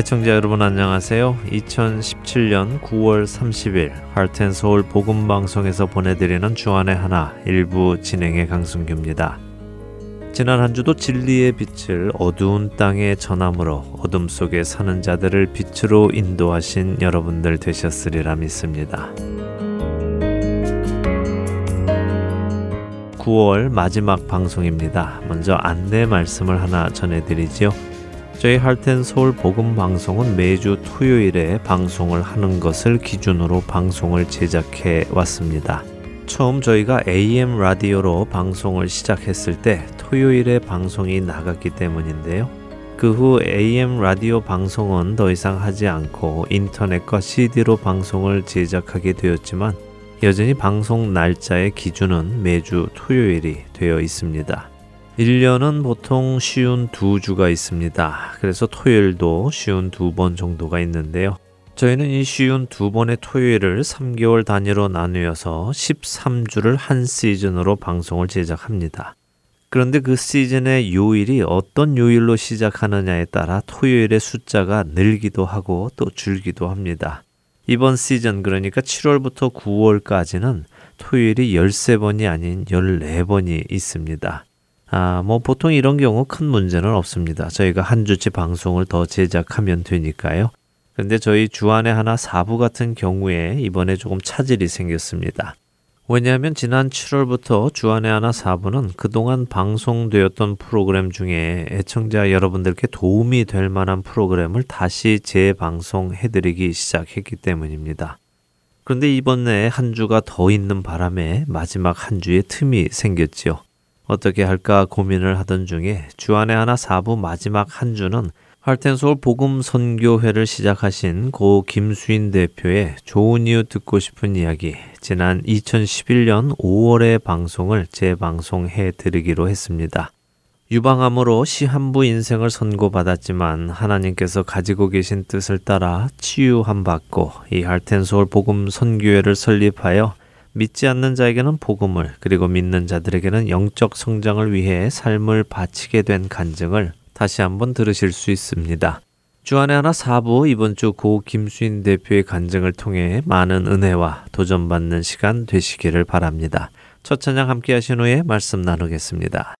애청자 여러분 안녕하세요. 2017년 9월 30일 할텐서울 복음방송에서 보내드리는 주안의 하나 일부 진행의 강승규입니다. 지난 한 주도 진리의 빛을 어두운 땅에 전함으로 어둠 속에 사는 자들을 빛으로 인도하신 여러분들 되셨으리라 믿습니다. 9월 마지막 방송입니다. 먼저 안내 말씀을 하나 전해드리지요. 저희 할텐 서울 복음 방송은 매주 토요일에 방송을 하는 것을 기준으로 방송을 제작해 왔습니다. 처음 저희가 AM 라디오로 방송을 시작했을 때 토요일에 방송이 나갔기 때문인데요. 그 후 AM 라디오 방송은 더 이상 하지 않고 인터넷과 CD로 방송을 제작하게 되었지만 여전히 방송 날짜의 기준은 매주 토요일이 되어 있습니다. 1년은 보통 쉬운 두 주가 있습니다. 그래서 토요일도 쉬운 두 번 정도가 있는데요. 저희는 이 쉬운 두 번의 토요일을 3개월 단위로 나누어서 13주를 한 시즌으로 방송을 제작합니다. 그런데 그 시즌의 요일이 어떤 요일로 시작하느냐에 따라 토요일의 숫자가 늘기도 하고 또 줄기도 합니다. 이번 시즌 그러니까 7월부터 9월까지는 토요일이 13번이 아닌 14번이 있습니다. 아, 뭐 보통 이런 경우 큰 문제는 없습니다. 저희가 한 주치 방송을 더 제작하면 되니까요. 근데 저희 주안에 하나 사부 같은 경우에 이번에 조금 차질이 생겼습니다. 왜냐하면 지난 7월부터 주안에 하나 사부는 그동안 방송되었던 프로그램 중에 애청자 여러분들께 도움이 될 만한 프로그램을 다시 재방송해드리기 시작했기 때문입니다. 그런데 이번에 한 주가 더 있는 바람에 마지막 한 주의 틈이 생겼지요. 어떻게 할까 고민을 하던 중에 주안의 하나 사부 마지막 한 주는 할텐서울 복음 선교회를 시작하신 고 김수인 대표의 좋은 이유 듣고 싶은 이야기 지난 2011년 5월의 방송을 재방송해 드리기로 했습니다. 유방암으로 시한부 인생을 선고받았지만 하나님께서 가지고 계신 뜻을 따라 치유함 받고 이 할텐서울 복음 선교회를 설립하여 믿지 않는 자에게는 복음을 그리고 믿는 자들에게는 영적 성장을 위해 삶을 바치게 된 간증을 다시 한번 들으실 수 있습니다. 주안의 하나 사부 이번 주 고 김수인 대표의 간증을 통해 많은 은혜와 도전받는 시간 되시기를 바랍니다. 첫 찬양 함께 하신 후에 말씀 나누겠습니다.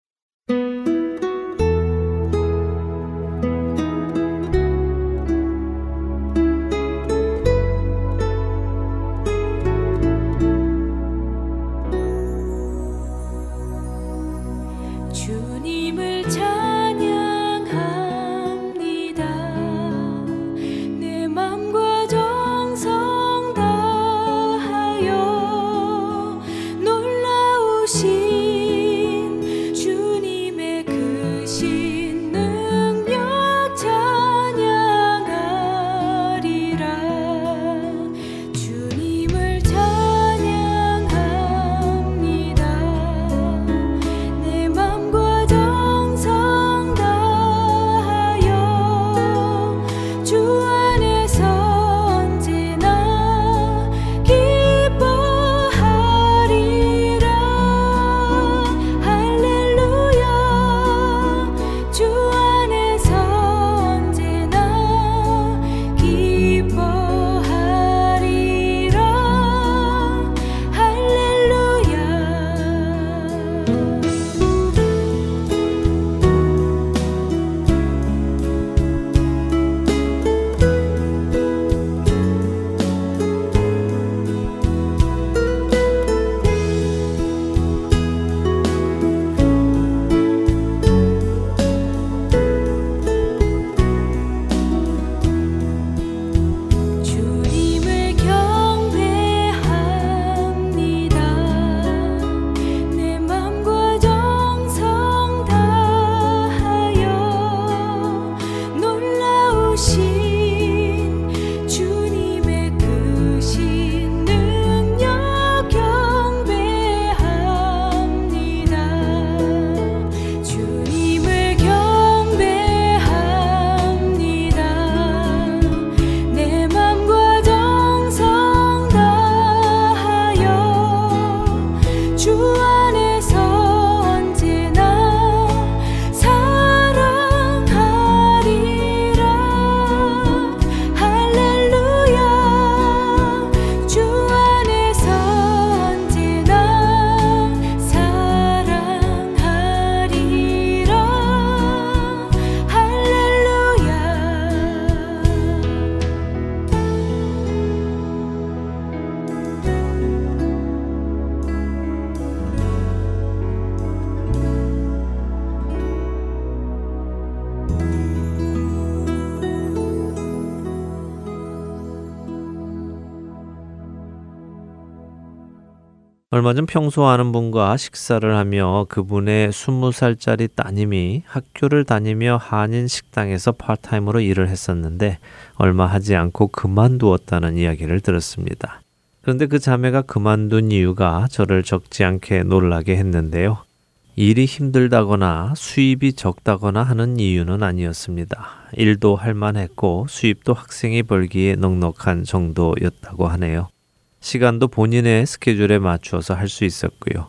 얼마 전 평소 아는 분과 식사를 하며 그분의 20살짜리 따님이 학교를 다니며 한인 식당에서 part-time으로 일을 했었는데 얼마 하지 않고 그만두었다는 이야기를 들었습니다. 그런데 그 자매가 그만둔 이유가 저를 적지 않게 놀라게 했는데요. 일이 힘들다거나 수입이 적다거나 하는 이유는 아니었습니다. 일도 할만했고 수입도 학생이 벌기에 넉넉한 정도였다고 하네요. 시간도 본인의 스케줄에 맞추어서 할 수 있었고요.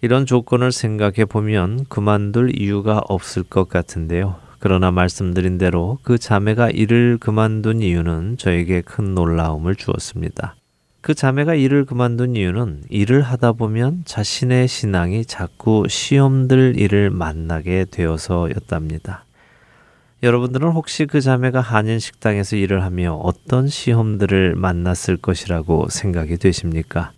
이런 조건을 생각해 보면 그만둘 이유가 없을 것 같은데요. 그러나 말씀드린 대로 그 자매가 일을 그만둔 이유는 저에게 큰 놀라움을 주었습니다. 그 자매가 일을 그만둔 이유는 일을 하다 보면 자신의 신앙이 자꾸 시험들 일을 만나게 되어서였답니다. 여러분들은 혹시 그 자매가 한인 식당에서 일을 하며 어떤 시험들을 만났을 것이라고 생각이 되십니까?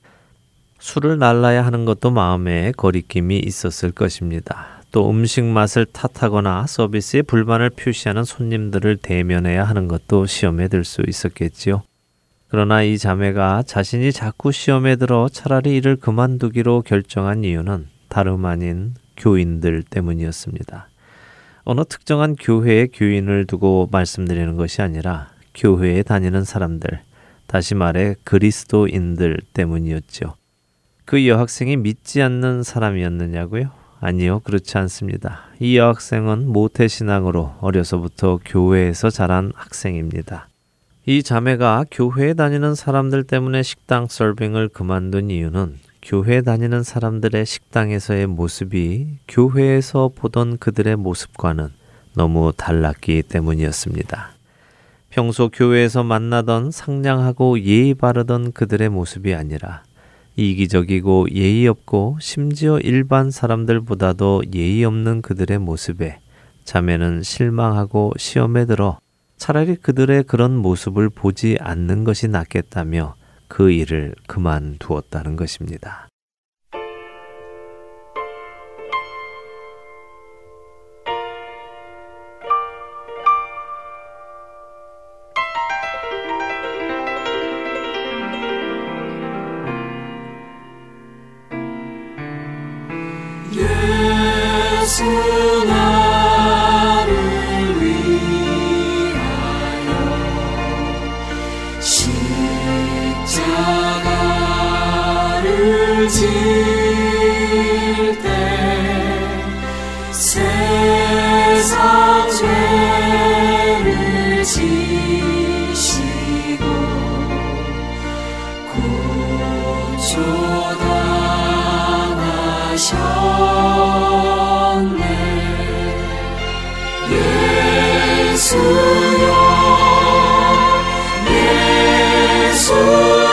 술을 날라야 하는 것도 마음에 거리낌이 있었을 것입니다. 또 음식 맛을 탓하거나 서비스에 불만을 표시하는 손님들을 대면해야 하는 것도 시험에 들 수 있었겠지요. 그러나 이 자매가 자신이 자꾸 시험에 들어 차라리 일을 그만두기로 결정한 이유는 다름 아닌 교인들 때문이었습니다. 어느 특정한 교회의 교인을 두고 말씀드리는 것이 아니라 교회에 다니는 사람들, 다시 말해 그리스도인들 때문이었죠. 그 여학생이 믿지 않는 사람이었느냐고요? 아니요, 그렇지 않습니다. 이 여학생은 모태신앙으로 어려서부터 교회에서 자란 학생입니다. 이 자매가 교회에 다니는 사람들 때문에 식당 서빙을 그만둔 이유는 교회 다니는 사람들의 식당에서의 모습이 교회에서 보던 그들의 모습과는 너무 달랐기 때문이었습니다. 평소 교회에서 만나던 상냥하고 예의 바르던 그들의 모습이 아니라 이기적이고 예의 없고 심지어 일반 사람들보다도 예의 없는 그들의 모습에 자매는 실망하고 시험에 들어 차라리 그들의 그런 모습을 보지 않는 것이 낫겠다며 그 일을 그만두었다는 것입니다. 예수여 예수여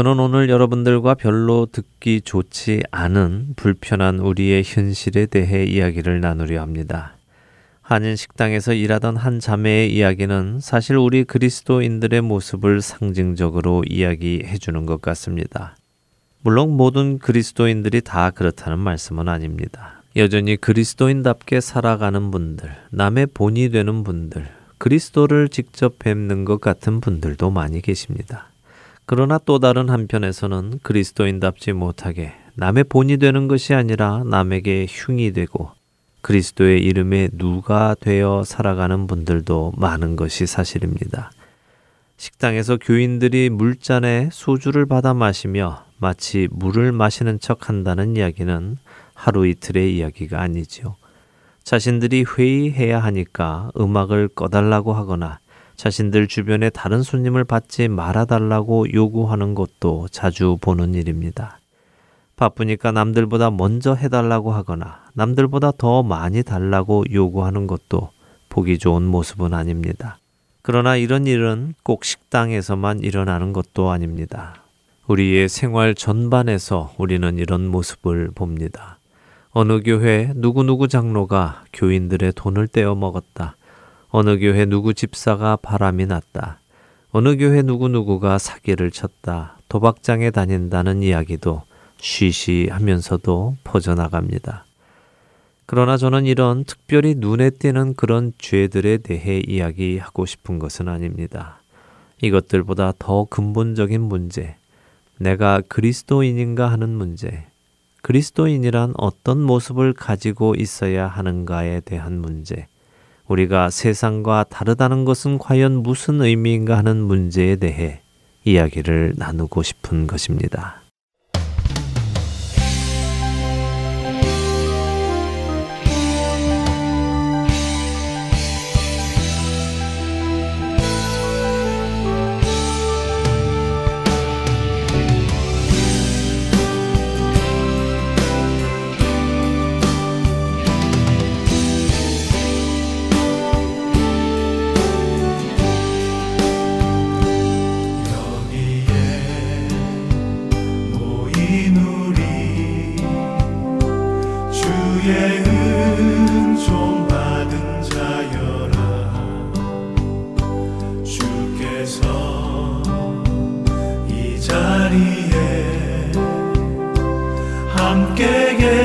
저는 오늘 여러분들과 별로 듣기 좋지 않은 불편한 우리의 현실에 대해 이야기를 나누려 합니다. 한인 식당에서 일하던 한 자매의 이야기는 사실 우리 그리스도인들의 모습을 상징적으로 이야기해 주는 것 같습니다. 물론 모든 그리스도인들이 다 그렇다는 말씀은 아닙니다. 여전히 그리스도인답게 살아가는 분들, 남의 본이 되는 분들, 그리스도를 직접 뵙는 것 같은 분들도 많이 계십니다. 그러나 또 다른 한편에서는 그리스도인답지 못하게 남의 본이 되는 것이 아니라 남에게 흉이 되고 그리스도의 이름에 누가 되어 살아가는 분들도 많은 것이 사실입니다. 식당에서 교인들이 물잔에 소주를 받아 마시며 마치 물을 마시는 척 한다는 이야기는 하루 이틀의 이야기가 아니지요. 자신들이 회의해야 하니까 음악을 꺼달라고 하거나 자신들 주변에 다른 손님을 받지 말아달라고 요구하는 것도 자주 보는 일입니다. 바쁘니까 남들보다 먼저 해달라고 하거나 남들보다 더 많이 달라고 요구하는 것도 보기 좋은 모습은 아닙니다. 그러나 이런 일은 꼭 식당에서만 일어나는 것도 아닙니다. 우리의 생활 전반에서 우리는 이런 모습을 봅니다. 어느 교회 누구누구 장로가 교인들의 돈을 떼어 먹었다. 어느 교회 누구 집사가 바람이 났다. 어느 교회 누구누구가 사기를 쳤다. 도박장에 다닌다는 이야기도 쉬쉬하면서도 퍼져나갑니다. 그러나 저는 이런 특별히 눈에 띄는 그런 죄들에 대해 이야기하고 싶은 것은 아닙니다. 이것들보다 더 근본적인 문제, 내가 그리스도인인가 하는 문제, 그리스도인이란 어떤 모습을 가지고 있어야 하는가에 대한 문제, 우리가 세상과 다르다는 것은 과연 무슨 의미인가 하는 문제에 대해 이야기를 나누고 싶은 것입니다. 주의 은총 받은 자여라. 주께서 이 자리에 함께 계시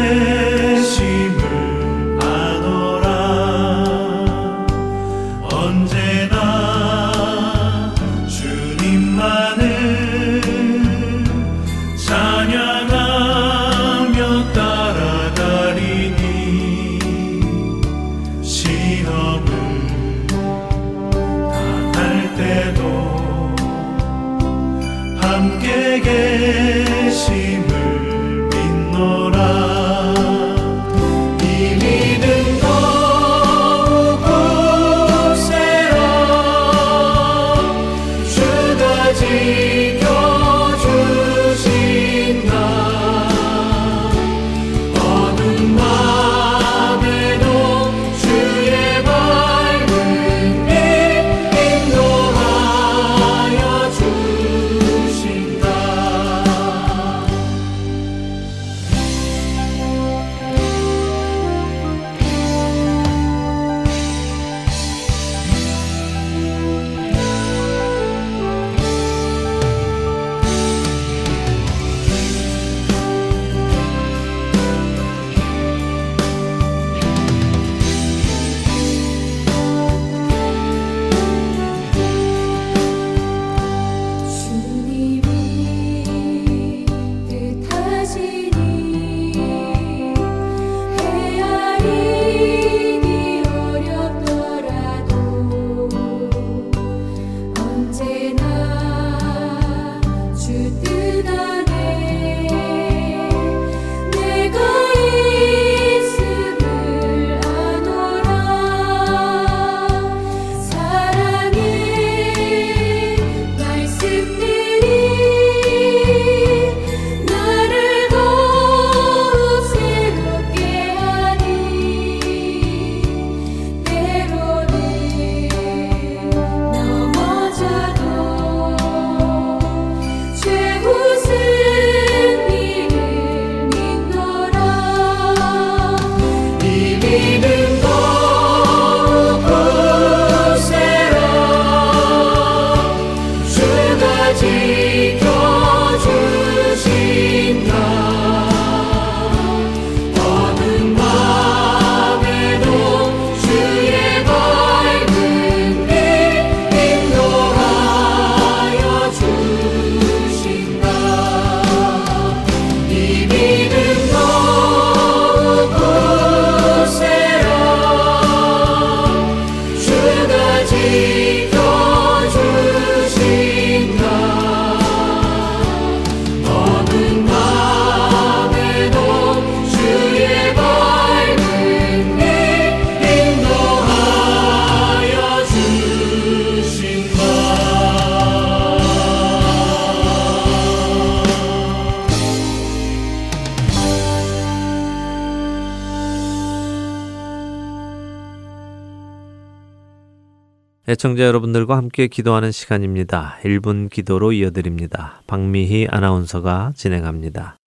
애청자 여러분들과 함께 기도하는 시간입니다. 1분 기도로 이어드립니다. 박미희 아나운서가 진행합니다.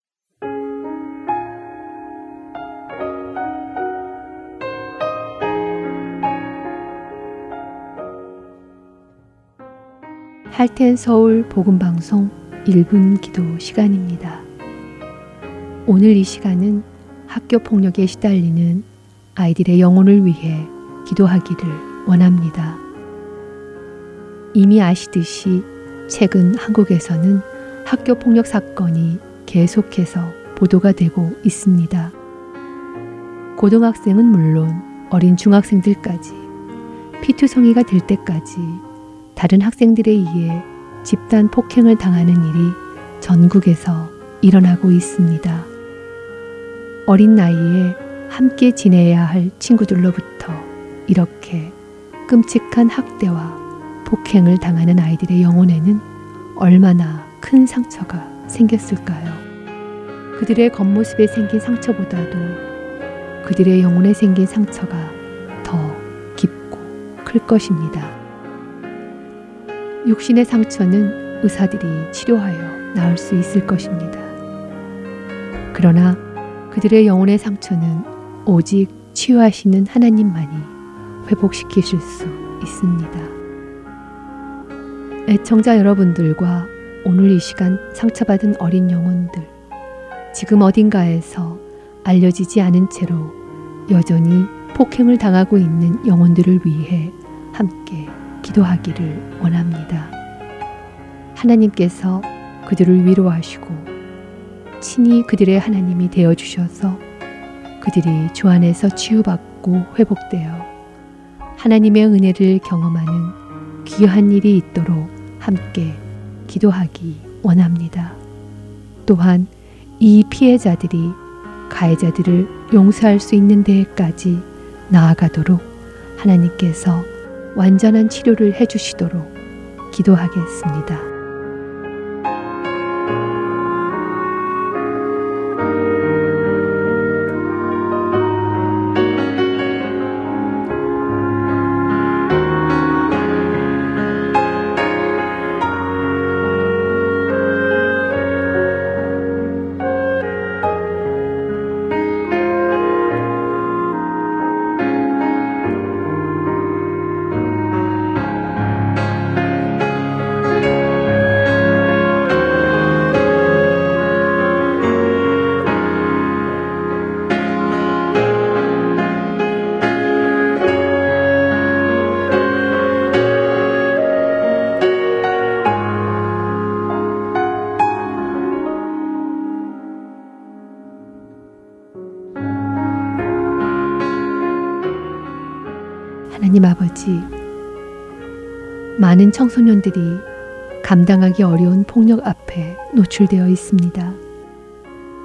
할텐 서울 복음 방송 1분 기도 시간입니다. 오늘 이 시간은 학교 폭력에 시달리는 아이들의 영혼을 위해 기도하기를 원합니다. 이미 아시듯이 최근 한국에서는 학교 폭력 사건이 계속해서 보도가 되고 있습니다. 고등학생은 물론 어린 중학생들까지 피투성이가 될 때까지 다른 학생들에 의해 집단 폭행을 당하는 일이 전국에서 일어나고 있습니다. 어린 나이에 함께 지내야 할 친구들로부터 이렇게 끔찍한 학대와 폭행을 당하는 아이들의 영혼에는 얼마나 큰 상처가 생겼을까요? 그들의 겉모습에 생긴 상처보다도 그들의 영혼에 생긴 상처가 더 깊고 클 것입니다. 육신의 상처는 의사들이 치료하여 나을 수 있을 것입니다. 그러나 그들의 영혼의 상처는 오직 치유하시는 하나님만이 회복시키실 수 있습니다. 애청자 여러분들과 오늘 이 시간 상처받은 어린 영혼들, 지금 어딘가에서 알려지지 않은 채로 여전히 폭행을 당하고 있는 영혼들을 위해 함께 기도하기를 원합니다. 하나님께서 그들을 위로하시고 친히 그들의 하나님이 되어 주셔서 그들이 주 안에서 치유받고 회복되어 하나님의 은혜를 경험하는 귀한 일이 있도록 함께 기도하기 원합니다. 또한 이 피해자들이 가해자들을 용서할 수 있는 데까지 나아가도록 하나님께서 완전한 치료를 해주시도록 기도하겠습니다. 하나님 아버지, 많은 청소년들이 감당하기 어려운 폭력 앞에 노출되어 있습니다.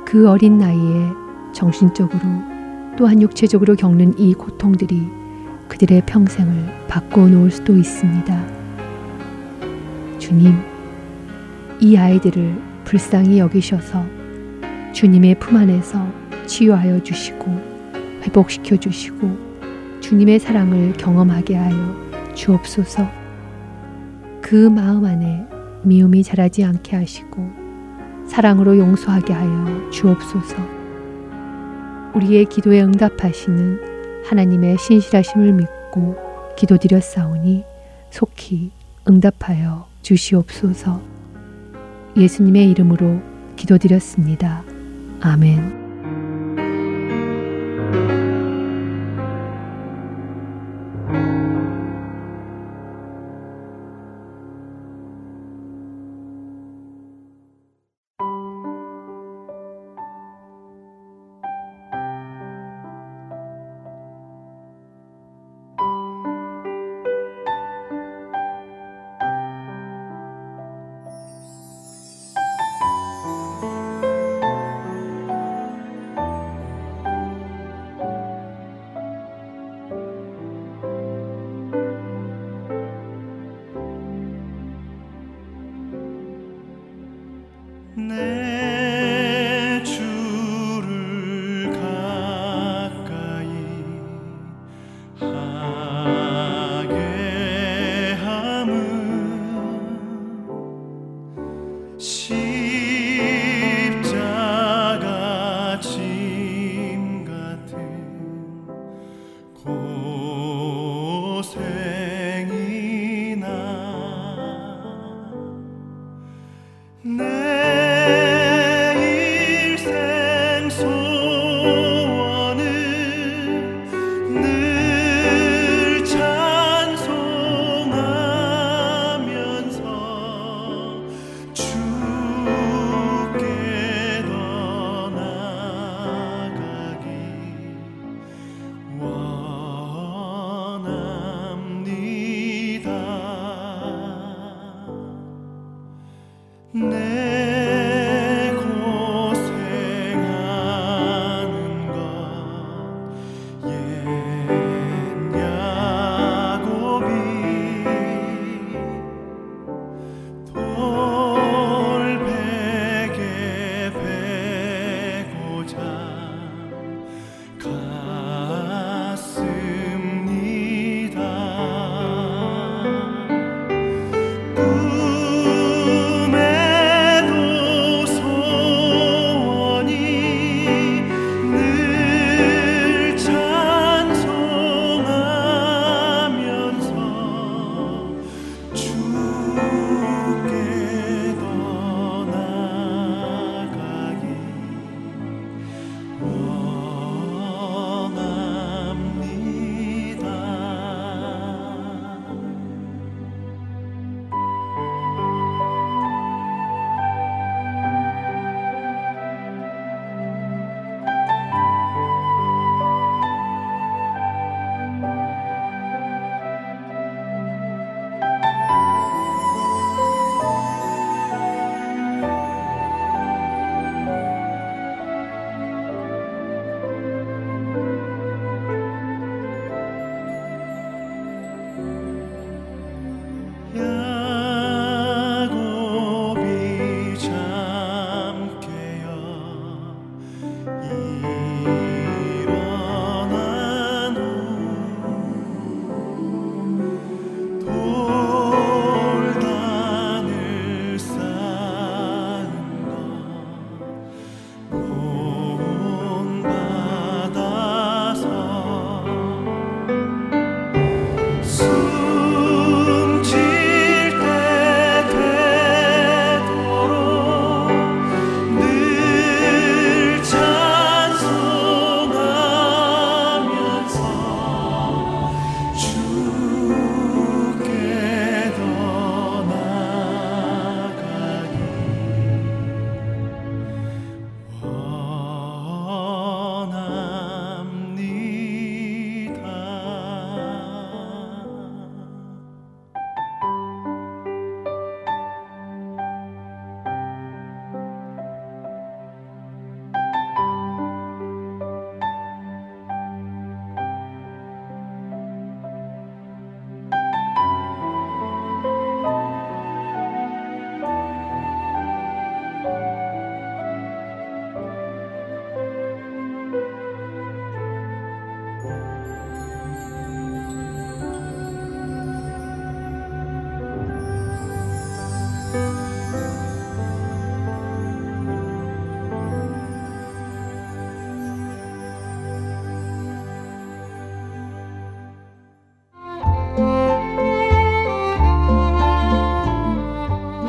그 어린 나이에 정신적으로 또한 육체적으로 겪는 이 고통들이 그들의 평생을 바꿔 놓을 수도 있습니다. 주님, 이 아이들을 불쌍히 여기셔서 주님의 품 안에서 치유하여 주시고 회복시켜 주시고 주님의 사랑을 경험하게 하여 주옵소서. 그 마음 안에 미움이 자라지 않게 하시고 사랑으로 용서하게 하여 주옵소서. 우리의 기도에 응답하시는 하나님의 신실하심을 믿고 기도드렸사오니 속히 응답하여 주시옵소서. 예수님의 이름으로 기도드렸습니다. 아멘.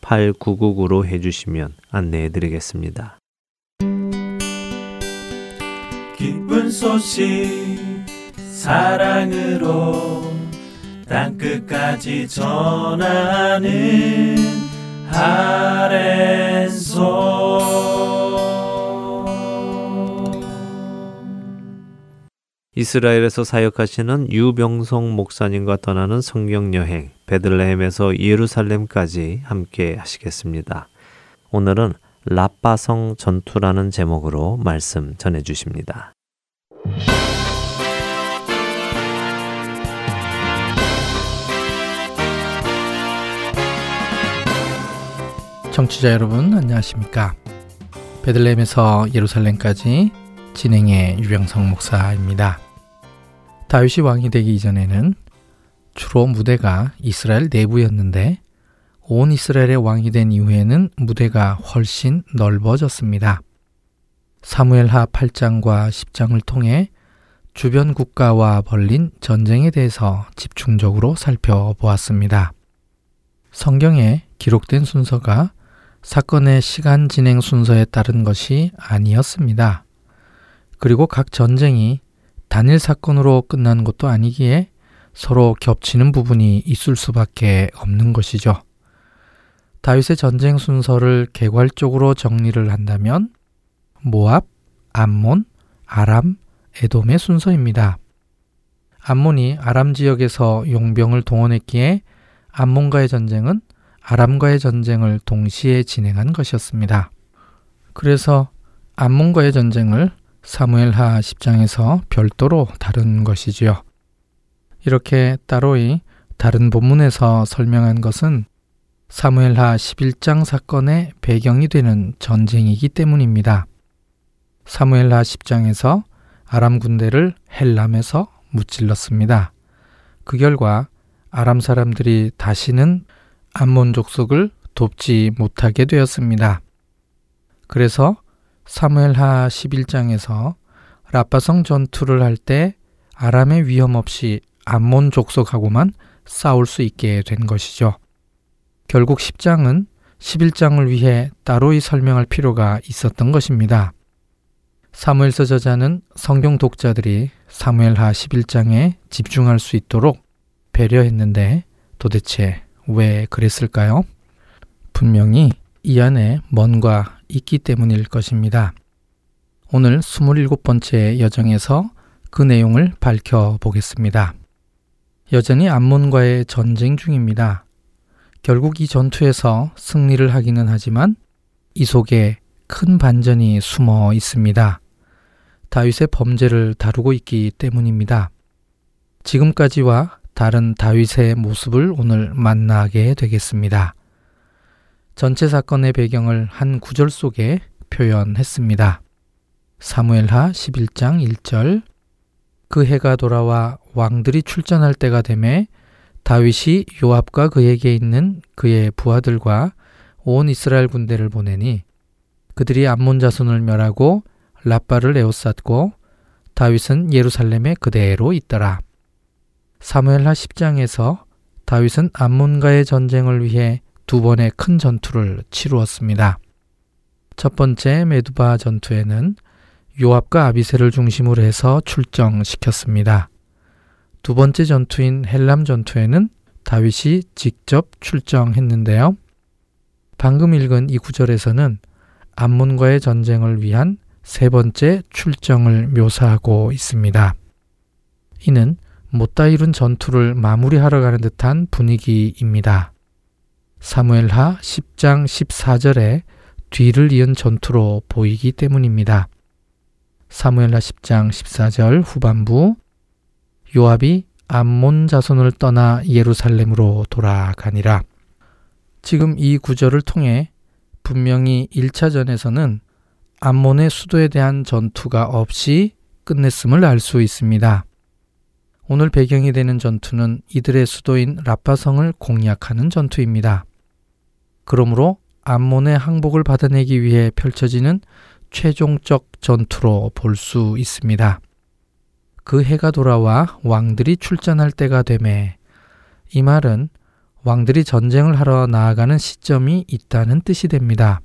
8999로 해주시면 안내해 드리겠습니다. 기쁜 소식 사랑으로 땅끝까지 전하는 아랜소 이스라엘에서 사역하시는 유병성 목사님과 떠나는 성경 여행 베들레헴에서 예루살렘까지 함께 하시겠습니다. 오늘은 라빠성 전투라는 제목으로 말씀 전해 주십니다. 청취자 여러분 안녕하십니까? 베들레헴에서 예루살렘까지 진행의 유병성 목사입니다. 다윗이 왕이 되기 이전에는 주로 무대가 이스라엘 내부였는데 온 이스라엘의 왕이 된 이후에는 무대가 훨씬 넓어졌습니다. 사무엘하 8장과 10장을 통해 주변 국가와 벌린 전쟁에 대해서 집중적으로 살펴보았습니다. 성경에 기록된 순서가 사건의 시간 진행 순서에 따른 것이 아니었습니다. 그리고 각 전쟁이 단일 사건으로 끝나는 것도 아니기에 서로 겹치는 부분이 있을 수밖에 없는 것이죠. 다윗의 전쟁 순서를 개괄적으로 정리를 한다면 모압, 암몬, 아람, 에돔의 순서입니다. 암몬이 아람 지역에서 용병을 동원했기에 암몬과의 전쟁은 아람과의 전쟁을 동시에 진행한 것이었습니다. 그래서 암몬과의 전쟁을 사무엘하 10장에서 별도로 다룬 것이지요. 이렇게 따로이 다른 본문에서 설명한 것은 사무엘하 11장 사건의 배경이 되는 전쟁이기 때문입니다. 사무엘하 10장에서 아람 군대를 헬람에서 무찔렀습니다. 그 결과 아람 사람들이 다시는 암몬 족속을 돕지 못하게 되었습니다. 그래서 사무엘하 11장에서 라파성 전투를 할 때 아람의 위험 없이 암몬 족속하고만 싸울 수 있게 된 것이죠. 결국 10장은 11장을 위해 따로이 설명할 필요가 있었던 것입니다. 사무엘서 저자는 성경 독자들이 사무엘하 11장에 집중할 수 있도록 배려했는데 도대체 왜 그랬을까요? 분명히 이 안에 뭔가 있기 때문일 것입니다. 오늘 27번째 여정에서 그 내용을 밝혀 보겠습니다. 여전히 암몬과의 전쟁 중입니다. 결국 이 전투에서 승리를 하기는 하지만 이 속에 큰 반전이 숨어 있습니다. 다윗의 범죄를 다루고 있기 때문입니다. 지금까지와 다른 다윗의 모습을 오늘 만나게 되겠습니다. 전체 사건의 배경을 한 구절 속에 표현했습니다. 사무엘하 11장 1절 그 해가 돌아와 왕들이 출전할 때가 되매 다윗이 요압과 그에게 있는 그의 부하들과 온 이스라엘 군대를 보내니 그들이 암몬 자손을 멸하고 라빠를 에워쌌고 다윗은 예루살렘에 그대로 있더라. 사무엘하 10장에서 다윗은 암몬과의 전쟁을 위해 두 번의 큰 전투를 치루었습니다. 첫 번째 메두바 전투에는 요압과 아비세를 중심으로 해서 출정시켰습니다. 두 번째 전투인 헬람 전투에는 다윗이 직접 출정했는데요. 방금 읽은 이 구절에서는 암몬과의 전쟁을 위한 세 번째 출정을 묘사하고 있습니다. 이는 못다 이룬 전투를 마무리하러 가는 듯한 분위기입니다. 사무엘하 10장 14절에 뒤를 이은 전투로 보이기 때문입니다. 사무엘하 10장 14절 후반부 요압이 암몬 자손을 떠나 예루살렘으로 돌아가니라. 지금 이 구절을 통해 분명히 1차전에서는 암몬의 수도에 대한 전투가 없이 끝냈음을 알 수 있습니다. 오늘 배경이 되는 전투는 이들의 수도인 라파성을 공략하는 전투입니다. 그러므로 암몬의 항복을 받아내기 위해 펼쳐지는 최종적 전투로 볼 수 있습니다. 그 해가 돌아와 왕들이 출전할 때가 되매 이 말은 왕들이 전쟁을 하러 나아가는 시점이 있다는 뜻이 됩니다.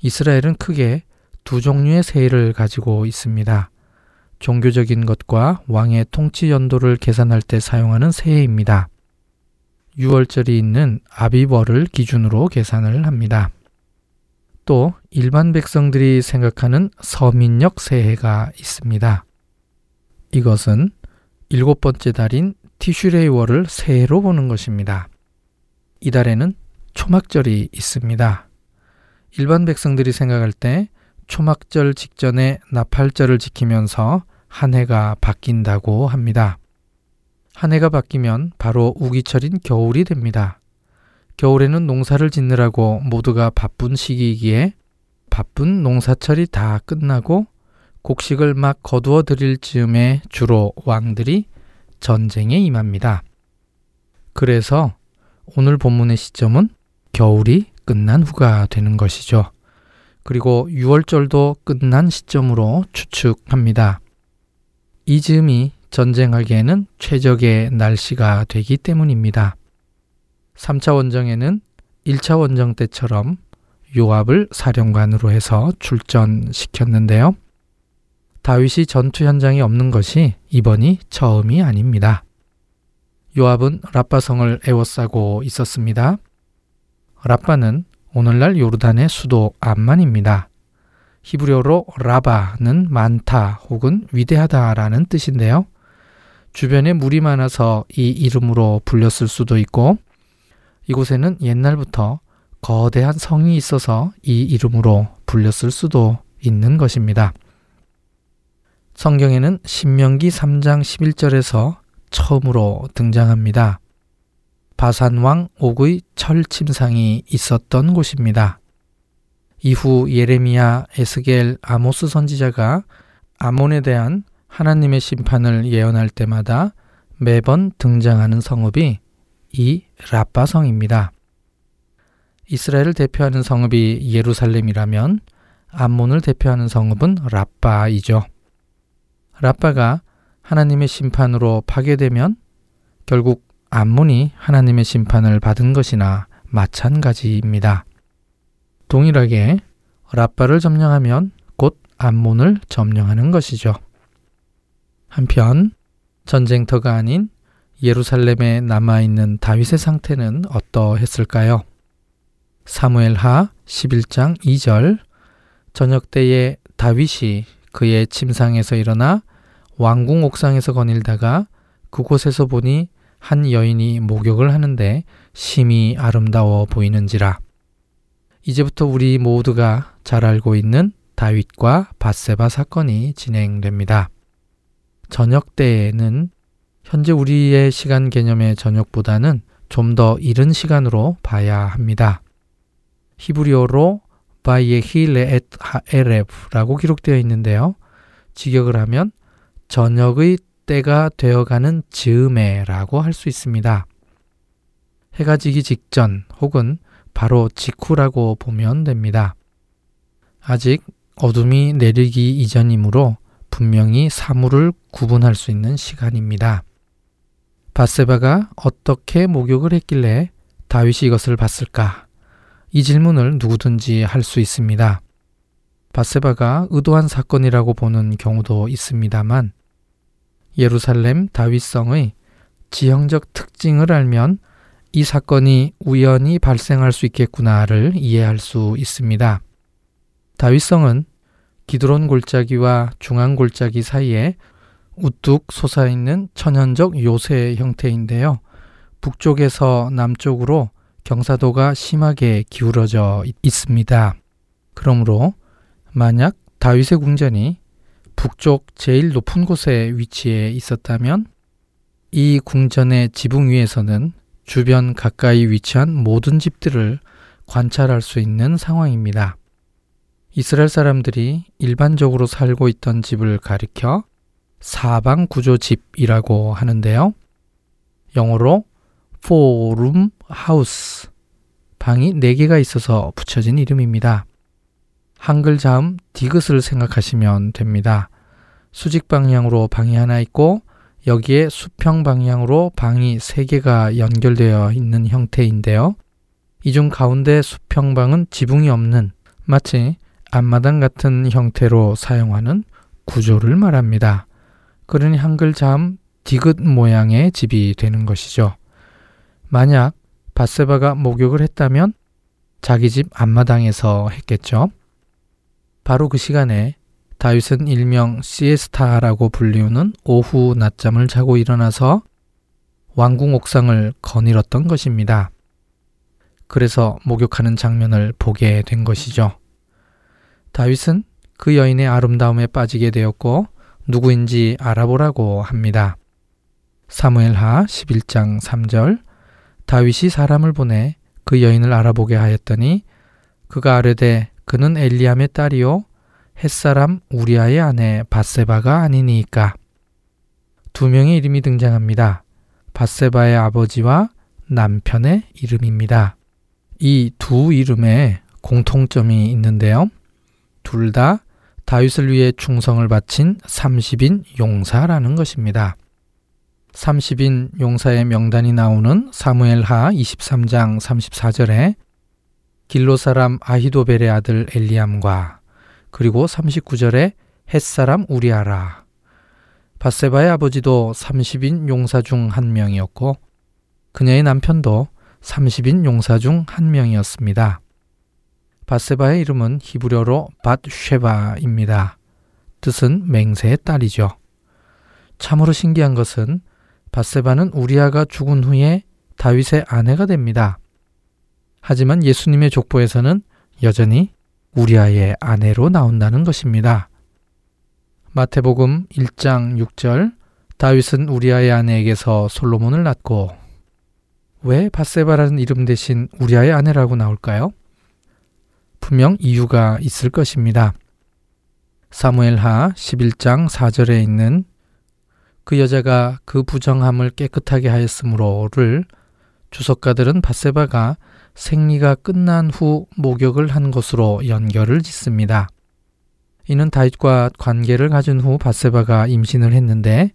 이스라엘은 크게 두 종류의 세일을 가지고 있습니다. 종교적인 것과 왕의 통치 연도를 계산할 때 사용하는 세해입니다. 6월절이 있는 아비벌을 기준으로 계산을 합니다. 또 일반 백성들이 생각하는 서민력 세해가 있습니다. 이것은 일곱 번째 달인 티슈레이월을 새해로 보는 것입니다. 이 달에는 초막절이 있습니다. 일반 백성들이 생각할 때 초막절 직전에 나팔절을 지키면서 한 해가 바뀐다고 합니다. 한 해가 바뀌면 바로 우기철인 겨울이 됩니다. 겨울에는 농사를 짓느라고 모두가 바쁜 시기이기에 바쁜 농사철이 다 끝나고 곡식을 막 거두어 드릴 즈음에 주로 왕들이 전쟁에 임합니다. 그래서 오늘 본문의 시점은 겨울이 끝난 후가 되는 것이죠. 그리고 6월절도 끝난 시점으로 추측합니다. 이 즈음이 전쟁하기에는 최적의 날씨가 되기 때문입니다. 3차 원정에는 1차 원정 때처럼 요압을 사령관으로 해서 출전시켰는데요. 다윗이 전투 현장에 없는 것이 이번이 처음이 아닙니다. 요압은 라빠성을 에워싸고 있었습니다. 라빠는 오늘날 요르단의 수도 암만입니다. 히브리어로 라바는 많다 혹은 위대하다라는 뜻인데요. 주변에 물이 많아서 이 이름으로 불렸을 수도 있고 이곳에는 옛날부터 거대한 성이 있어서 이 이름으로 불렸을 수도 있는 것입니다. 성경에는 신명기 3장 11절에서 처음으로 등장합니다. 바산왕 옥의 철 침상이 있었던 곳입니다. 이후 예레미야, 에스겔, 아모스 선지자가 아몬에 대한 하나님의 심판을 예언할 때마다 매번 등장하는 성읍이 이 라빠 성입니다. 이스라엘을 대표하는 성읍이 예루살렘이라면 암몬을 대표하는 성읍은 라빠이죠. 라빠가 하나님의 심판으로 파괴되면 결국 암몬이 하나님의 심판을 받은 것이나 마찬가지입니다. 동일하게 라빠를 점령하면 곧 암몬을 점령하는 것이죠. 한편 전쟁터가 아닌 예루살렘에 남아 있는 다윗의 상태는 어떠했을까요? 사무엘하 11장 2절 저녁 때에 다윗이 그의 침상에서 일어나 왕궁 옥상에서 거닐다가 그곳에서 보니 한 여인이 목욕을 하는데 심히 아름다워 보이는지라. 이제부터 우리 모두가 잘 알고 있는 다윗과 바세바 사건이 진행됩니다. 저녁 때에는 현재 우리의 시간 개념의 저녁보다는 좀 더 이른 시간으로 봐야 합니다. 히브리어로 바예힐레 엣 하에레브라고 기록되어 있는데요. 직역을 하면 저녁의 때가 되어가는 즈음에라고 할 수 있습니다. 해가 지기 직전 혹은 바로 직후라고 보면 됩니다. 아직 어둠이 내리기 이전이므로 분명히 사물을 구분할 수 있는 시간입니다. 바세바가 어떻게 목욕을 했길래 다윗이 이것을 봤을까? 이 질문을 누구든지 할 수 있습니다. 바세바가 의도한 사건이라고 보는 경우도 있습니다만 예루살렘 다윗성의 지형적 특징을 알면 이 사건이 우연히 발생할 수 있겠구나를 이해할 수 있습니다. 다윗성은 기드론 골짜기와 중앙 골짜기 사이에 우뚝 솟아있는 천연적 요새 형태인데요. 북쪽에서 남쪽으로 경사도가 심하게 기울어져 있습니다. 그러므로 만약 다윗의 궁전이 북쪽 제일 높은 곳에 위치해 있었다면 이 궁전의 지붕 위에서는 주변 가까이 위치한 모든 집들을 관찰할 수 있는 상황입니다. 이스라엘 사람들이 일반적으로 살고 있던 집을 가리켜 사방 구조 집이라고 하는데요. 영어로 room house 방이 4개가 있어서 붙여진 이름입니다. 한글 자음 디귿을 생각하시면 됩니다. 수직 방향으로 방이 하나 있고 여기에 수평 방향으로 방이 3개가 연결되어 있는 형태인데요. 이 중 가운데 수평방은 지붕이 없는 마치 앞마당 같은 형태로 사용하는 구조를 말합니다. 그러니 한글 자음 디귿 모양의 집이 되는 것이죠. 만약 바세바가 목욕을 했다면 자기 집 앞마당에서 했겠죠. 바로 그 시간에 다윗은 일명 시에스타라고 불리우는 오후 낮잠을 자고 일어나서 왕궁 옥상을 거닐었던 것입니다. 그래서 목욕하는 장면을 보게 된 것이죠. 다윗은 그 여인의 아름다움에 빠지게 되었고 누구인지 알아보라고 합니다. 사무엘하 11장 3절 다윗이 사람을 보내 그 여인을 알아보게 하였더니 그가 아뢰되 그는 엘리암의 딸이요 햇사람 우리아의 아내 바세바가 아니니까 두 명의 이름이 등장합니다. 바세바의 아버지와 남편의 이름입니다. 이 두 이름에 공통점이 있는데요. 둘 다 다윗을 위해 충성을 바친 30인 용사라는 것입니다. 30인 용사의 명단이 나오는 사무엘하 23장 34절에 길로 사람 아히도벨의 아들 엘리암과 그리고 39절에 햇사람 우리아라. 바세바의 아버지도 30인 용사 중 한 명이었고 그녀의 남편도 30인 용사 중 한 명이었습니다. 바세바의 이름은 히브리어로 밧쉐바입니다. 뜻은 맹세의 딸이죠. 참으로 신기한 것은 바세바는 우리아가 죽은 후에 다윗의 아내가 됩니다. 하지만 예수님의 족보에서는 여전히 우리아의 아내로 나온다는 것입니다. 마태복음 1장 6절 다윗은 우리아의 아내에게서 솔로몬을 낳고 왜 바세바라는 이름 대신 우리아의 아내라고 나올까요? 분명 이유가 있을 것입니다. 사무엘하 11장 4절에 있는 그 여자가 그 부정함을 깨끗하게 하였으므로를 주석가들은 바세바가 생리가 끝난 후 목욕을 한 것으로 연결을 짓습니다. 이는 다윗과 관계를 가진 후 바세바가 임신을 했는데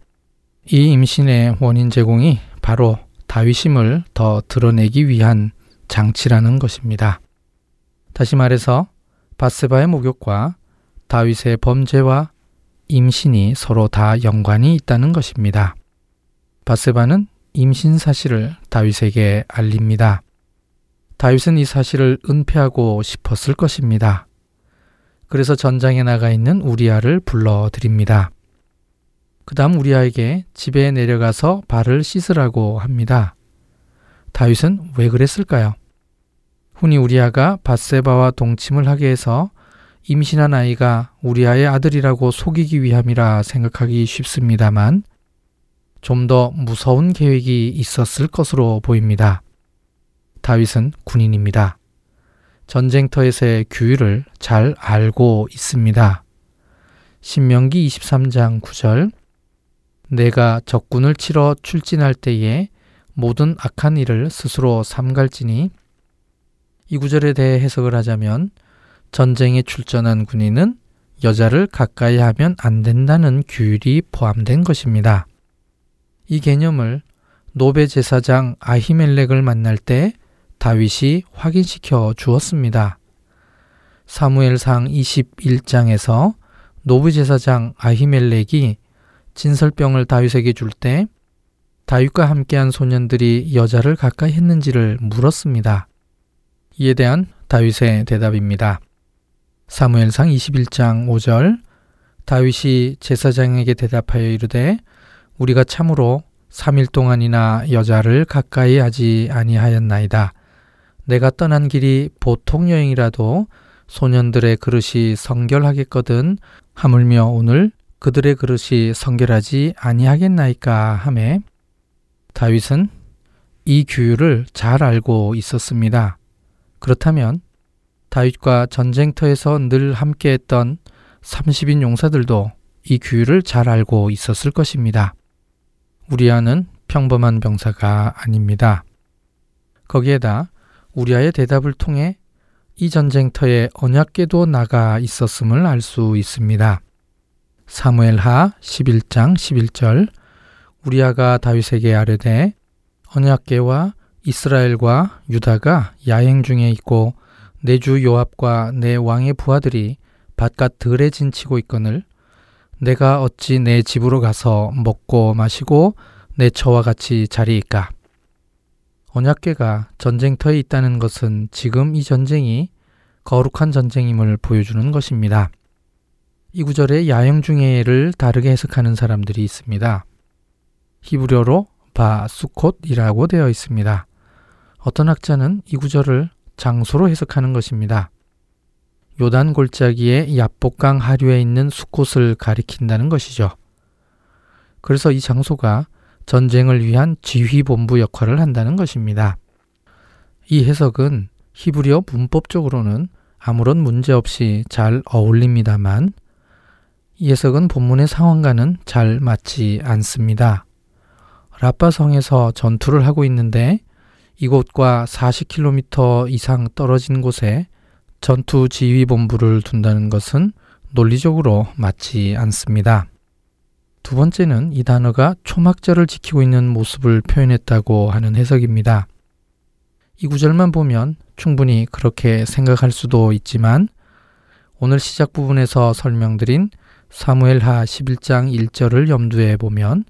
이 임신의 원인 제공이 바로 다윗임을 더 드러내기 위한 장치라는 것입니다. 다시 말해서 바세바의 목욕과 다윗의 범죄와 임신이 서로 다 연관이 있다는 것입니다. 바세바는 임신 사실을 다윗에게 알립니다. 다윗은 이 사실을 은폐하고 싶었을 것입니다. 그래서 전장에 나가 있는 우리아를 불러 드립니다. 그 다음 우리아에게 집에 내려가서 발을 씻으라고 합니다. 다윗은 왜 그랬을까요? 훈이 우리아가 바세바와 동침을 하게 해서 임신한 아이가 우리 아의 아들이라고 속이기 위함이라 생각하기 쉽습니다만 좀 더 무서운 계획이 있었을 것으로 보입니다. 다윗은 군인입니다. 전쟁터에서의 규율을 잘 알고 있습니다. 신명기 23장 9절 내가 적군을 치러 출진할 때에 모든 악한 일을 스스로 삼갈지니 이 구절에 대해 해석을 하자면 전쟁에 출전한 군인은 여자를 가까이 하면 안 된다는 규율이 포함된 것입니다. 이 개념을 노베 제사장 아히멜렉을 만날 때 다윗이 확인시켜 주었습니다. 사무엘상 21장에서 노브 제사장 아히멜렉이 진설병을 다윗에게 줄 때 다윗과 함께한 소년들이 여자를 가까이 했는지를 물었습니다. 이에 대한 다윗의 대답입니다. 사무엘상 21장 5절 다윗이 제사장에게 대답하여 이르되 우리가 참으로 3일 동안이나 여자를 가까이 하지 아니하였나이다. 내가 떠난 길이 보통 여행이라도 소년들의 그릇이 성결하겠거든 하물며 오늘 그들의 그릇이 성결하지 아니하겠나이까 하매 다윗은 이 규율을 잘 알고 있었습니다. 그렇다면 다윗과 전쟁터에서 늘 함께했던 30인 용사들도 이 규율을 잘 알고 있었을 것입니다. 우리아는 평범한 병사가 아닙니다. 거기에다 우리아의 대답을 통해 이 전쟁터에 언약계도 나가 있었음을 알 수 있습니다. 사무엘하 11장 11절 우리아가 다윗에게 아뢰되 언약계와 이스라엘과 유다가 야행 중에 있고 내 주 요압과 내 왕의 부하들이 바깥 들에 진치고 있거늘 내가 어찌 내 집으로 가서 먹고 마시고 내 처와 같이 자리일까? 언약계가 전쟁터에 있다는 것은 지금 이 전쟁이 거룩한 전쟁임을 보여주는 것입니다. 이 구절의 야영 중에를 다르게 해석하는 사람들이 있습니다. 히브리어로 바 수콧이라고 되어 있습니다. 어떤 학자는 이 구절을 장소로 해석하는 것입니다. 요단 골짜기의 야복강 하류에 있는 수콧을 가리킨다는 것이죠. 그래서 이 장소가 전쟁을 위한 지휘본부 역할을 한다는 것입니다. 이 해석은 히브리어 문법적으로는 아무런 문제 없이 잘 어울립니다만 이 해석은 본문의 상황과는 잘 맞지 않습니다. 라빠성에서 전투를 하고 있는데 이곳과 40km 이상 떨어진 곳에 전투 지휘본부를 둔다는 것은 논리적으로 맞지 않습니다. 두 번째는 이 단어가 초막절을 지키고 있는 모습을 표현했다고 하는 해석입니다. 이 구절만 보면 충분히 그렇게 생각할 수도 있지만 오늘 시작 부분에서 설명드린 사무엘하 11장 1절을 염두에 보면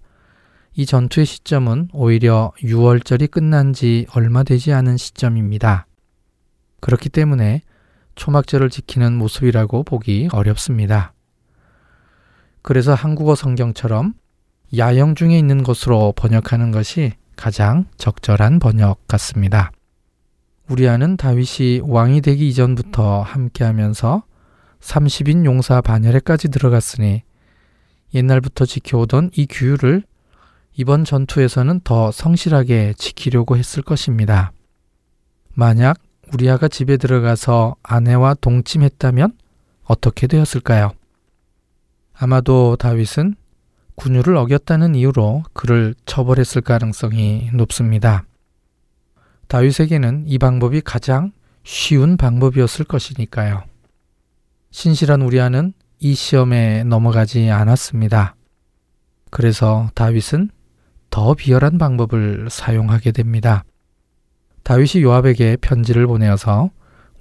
이 전투의 시점은 오히려 6월절이 끝난 지 얼마 되지 않은 시점입니다. 그렇기 때문에 초막절을 지키는 모습이라고 보기 어렵습니다. 그래서 한국어 성경처럼 야영 중에 있는 것으로 번역하는 것이 가장 적절한 번역 같습니다. 우리아는 다윗이 왕이 되기 이전부터 함께 하면서 30인 용사 반열에까지 들어갔으니 옛날부터 지켜오던 이 규율을 이번 전투에서는 더 성실하게 지키려고 했을 것입니다. 만약 우리아가 집에 들어가서 아내와 동침했다면 어떻게 되었을까요? 아마도 다윗은 군율을 어겼다는 이유로 그를 처벌했을 가능성이 높습니다. 다윗에게는 이 방법이 가장 쉬운 방법이었을 것이니까요. 신실한 우리아는 이 시험에 넘어가지 않았습니다. 그래서 다윗은 더 비열한 방법을 사용하게 됩니다. 다윗이 요압에게 편지를 보내어서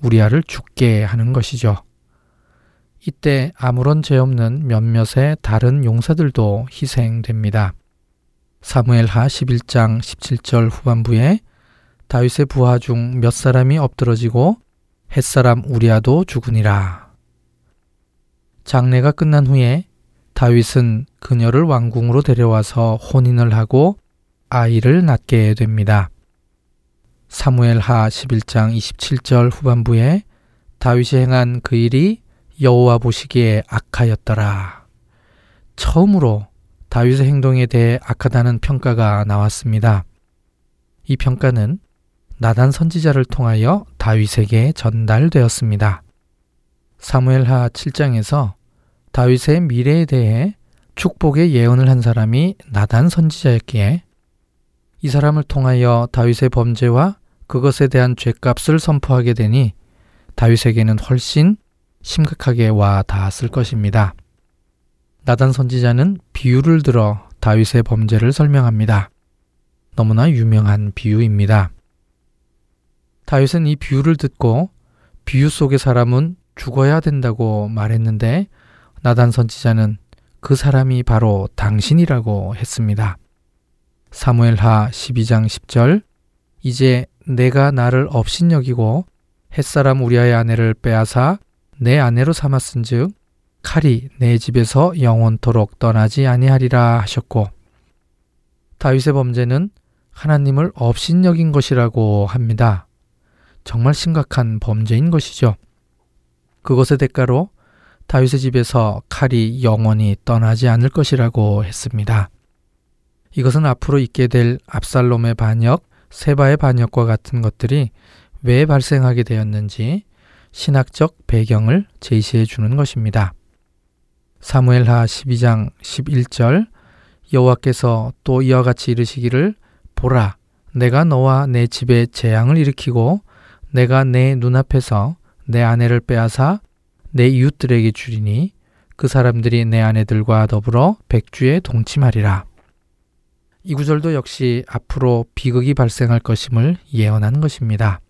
우리아를 죽게 하는 것이죠. 이때 아무런 죄 없는 몇몇의 다른 용사들도 희생됩니다. 사무엘하 11장 17절 후반부에 다윗의 부하 중 몇 사람이 엎드러지고 햇사람 우리아도 죽으니라. 장례가 끝난 후에 다윗은 그녀를 왕궁으로 데려와서 혼인을 하고 아이를 낳게 됩니다. 사무엘하 11장 27절 후반부에 다윗이 행한 그 일이 여호와 보시기에 악하였더라. 처음으로 다윗의 행동에 대해 악하다는 평가가 나왔습니다. 이 평가는 나단 선지자를 통하여 다윗에게 전달되었습니다. 사무엘하 7장에서 다윗의 미래에 대해 축복의 예언을 한 사람이 나단 선지자였기에 이 사람을 통하여 다윗의 범죄와 그것에 대한 죄값을 선포하게 되니 다윗에게는 훨씬 심각하게 와 닿았을 것입니다. 나단 선지자는 비유를 들어 다윗의 범죄를 설명합니다. 너무나 유명한 비유입니다. 다윗은 이 비유를 듣고 비유 속의 사람은 죽어야 된다고 말했는데 나단 선지자는 그 사람이 바로 당신이라고 했습니다. 사무엘하 12장 10절 이제 내가 나를 업신여기고 햇사람 우리아의 아내를 빼앗아 내 아내로 삼았은즉 칼이 내 집에서 영원토록 떠나지 아니하리라 하셨고 다윗의 범죄는 하나님을 업신여긴 것이라고 합니다. 정말 심각한 범죄인 것이죠. 그것의 대가로 다윗의 집에서 칼이 영원히 떠나지 않을 것이라고 했습니다. 이것은 앞으로 있게 될 압살롬의 반역, 세바의 반역과 같은 것들이 왜 발생하게 되었는지 신학적 배경을 제시해 주는 것입니다. 사무엘하 12장 11절 여호와께서 또 이와 같이 이르시기를 보라 내가 너와 내 집에 재앙을 일으키고 내가 내 눈앞에서 내 아내를 빼앗아 내 이웃들에게 주리니 그 사람들이 내 아내들과 더불어 백주에 동침하리라. 이 구절도 역시 앞으로 비극이 발생할 것임을 예언한 것입니다.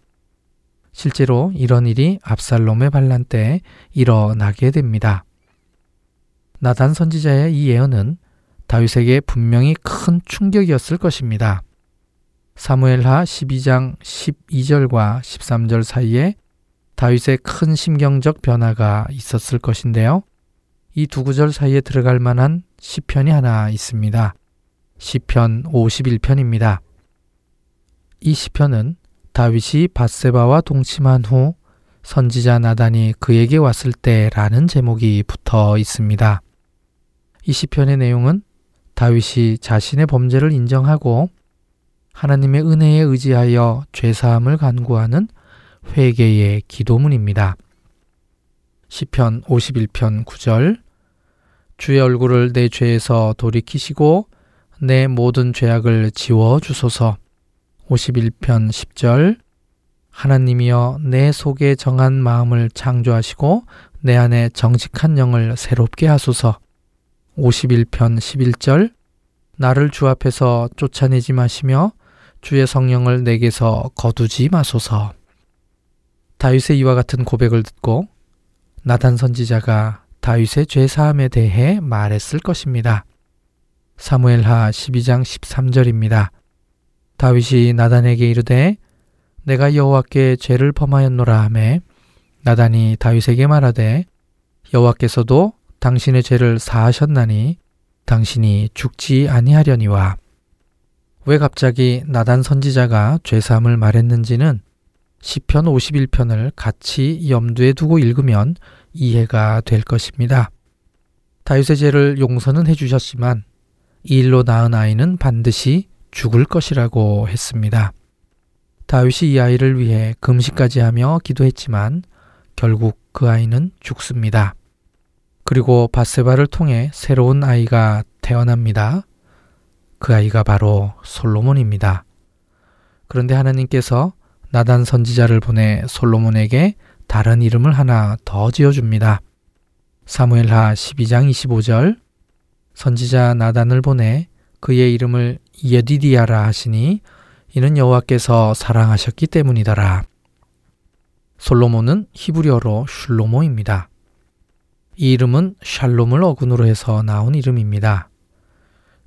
실제로 이런 일이 압살롬의 반란 때 일어나게 됩니다. 나단 선지자의 이 예언은 다윗에게 분명히 큰 충격이었을 것입니다. 사무엘하 12장 12절과 13절 사이에 다윗의 큰 심경적 변화가 있었을 것인데요. 이 두 구절 사이에 들어갈 만한 시편이 하나 있습니다. 시편 51편입니다. 이 시편은 다윗이 바세바와 동침한 후 선지자 나단이 그에게 왔을 때라는 제목이 붙어 있습니다. 이 시편의 내용은 다윗이 자신의 범죄를 인정하고 하나님의 은혜에 의지하여 죄 사함을 간구하는 회개의 기도문입니다. 시편 51편 9절 주의 얼굴을 내 죄에서 돌이키시고 내 모든 죄악을 지워 주소서. 51편 10절 하나님이여 내 속에 정한 마음을 창조하시고 내 안에 정직한 영을 새롭게 하소서. 51편 11절 나를 주 앞에서 쫓아내지 마시며 주의 성령을 내게서 거두지 마소서. 다윗의 이와 같은 고백을 듣고 나단 선지자가 다윗의 죄 사함에 대해 말했을 것입니다. 사무엘하 12장 13절입니다. 다윗이 나단에게 이르되 내가 여호와께 죄를 범하였노라 하매 나단이 다윗에게 말하되 여호와께서도 당신의 죄를 사하셨나니 당신이 죽지 아니하려니와 왜 갑자기 나단 선지자가 죄 사함을 말했는지는 시편 51편을 같이 염두에 두고 읽으면 이해가 될 것입니다. 다윗의 죄를 용서는 해주셨지만 이 일로 낳은 아이는 반드시 죽을 것이라고 했습니다. 다윗이 이 아이를 위해 금식까지 하며 기도했지만 결국 그 아이는 죽습니다. 그리고 바세바를 통해 새로운 아이가 태어납니다. 그 아이가 바로 솔로몬입니다. 그런데 하나님께서 나단 선지자를 보내 솔로몬에게 다른 이름을 하나 더 지어줍니다. 사무엘하 12장 25절 선지자 나단을 보내 그의 이름을 예디디아라 하시니 이는 여호와께서 사랑하셨기 때문이더라. 솔로몬은 히브리어로 슐로모입니다. 이 이름은 샬롬을 어근으로 해서 나온 이름입니다.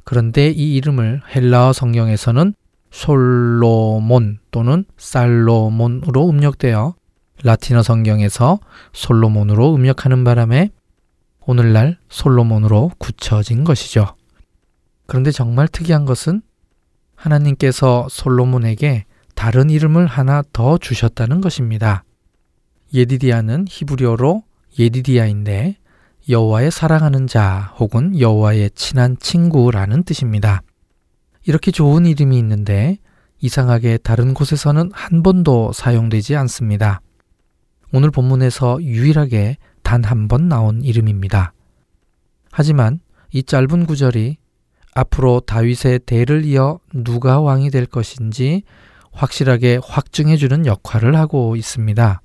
그런데 이 이름을 헬라어 성경에서는 솔로몬 또는 살로몬으로 음력되어 라틴어 성경에서 솔로몬으로 음력하는 바람에 오늘날 솔로몬으로 굳혀진 것이죠. 그런데 정말 특이한 것은 하나님께서 솔로몬에게 다른 이름을 하나 더 주셨다는 것입니다. 예디디아는 히브리어로 예디디아인데 여호와의 사랑하는 자 혹은 여호와의 친한 친구라는 뜻입니다. 이렇게 좋은 이름이 있는데 이상하게 다른 곳에서는 한 번도 사용되지 않습니다. 오늘 본문에서 유일하게 단 한 번 나온 이름입니다. 하지만 이 짧은 구절이 앞으로 다윗의 대를 이어 누가 왕이 될 것인지 확실하게 확증해 주는 역할을 하고 있습니다.